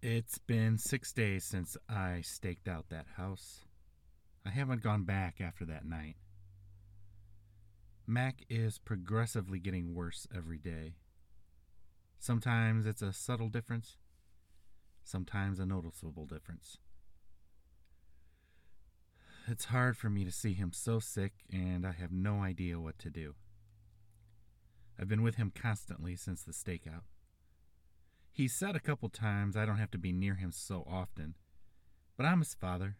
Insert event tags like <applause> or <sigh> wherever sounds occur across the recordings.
It's been six days since I staked out that house. I haven't gone back after that night. Mac is progressively getting worse every day. Sometimes it's a subtle difference, sometimes a noticeable difference. It's hard for me to see him so sick, and I have no idea what to do. I've been with him constantly since the stakeout. He's said a couple times I don't have to be near him so often, but I'm his father.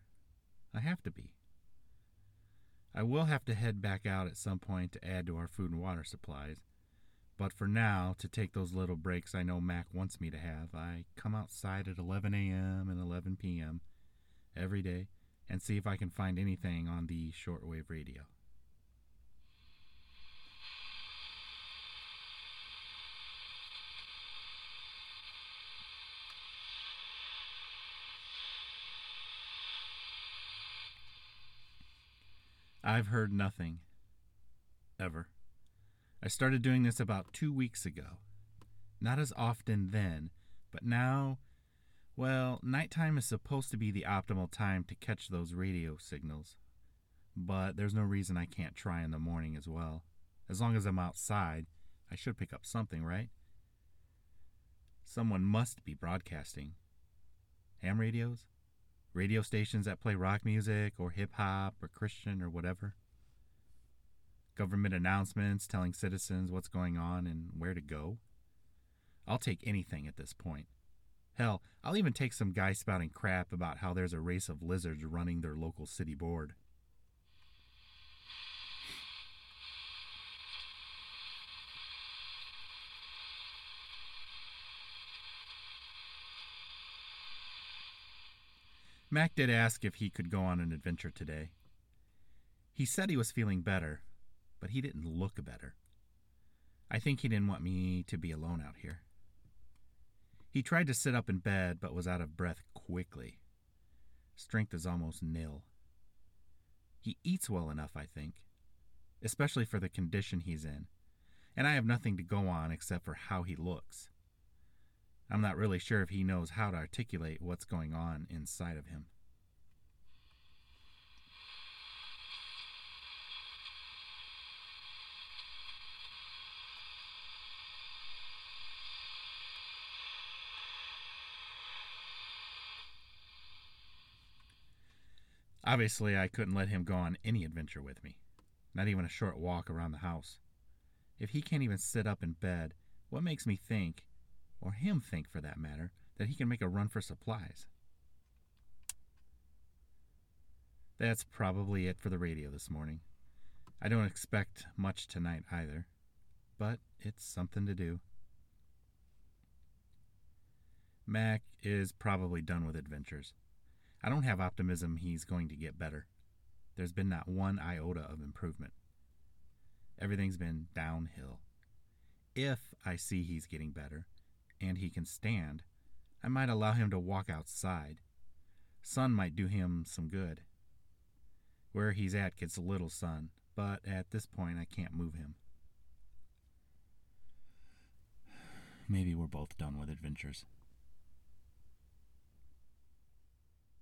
I have to be. I will have to head back out at some point to add to our food and water supplies, but for now, to take those little breaks I know Mac wants me to have, I come outside at 11 a.m. and 11 p.m. every day and see if I can find anything on the shortwave radio. I've heard nothing. Ever. I started doing this about two weeks ago. Not as often then, but now, well, nighttime is supposed to be the optimal time to catch those radio signals. But there's no reason I can't try in the morning as well. As long as I'm outside, I should pick up something, right? Someone must be broadcasting. Ham radios? Radio stations that play rock music or hip hop or Christian or whatever. Government announcements telling citizens what's going on and where to go. I'll take anything at this point. Hell, I'll even take some guy spouting crap about how there's a race of lizards running their local city board. Mac did ask if he could go on an adventure today. He said he was feeling better, but he didn't look better. I think he didn't want me to be alone out here. He tried to sit up in bed, but was out of breath quickly. Strength is almost nil. He eats well enough, I think, especially for the condition he's in, and I have nothing to go on except for how he looks. I'm not really sure if he knows how to articulate what's going on inside of him. Obviously, I couldn't let him go on any adventure with me, not even a short walk around the house. If he can't even sit up in bed, what makes me think or him think for that matter, that he can make a run for supplies. That's probably it for the radio this morning. I don't expect much tonight either, but it's something to do. Mac is probably done with adventures. I don't have optimism he's going to get better. There's been not one iota of improvement. Everything's been downhill. If I see he's getting better, and he can stand, I might allow him to walk outside. Sun might do him some good. Where he's at gets a little sun, but at this point I can't move him. <sighs> Maybe we're both done with adventures.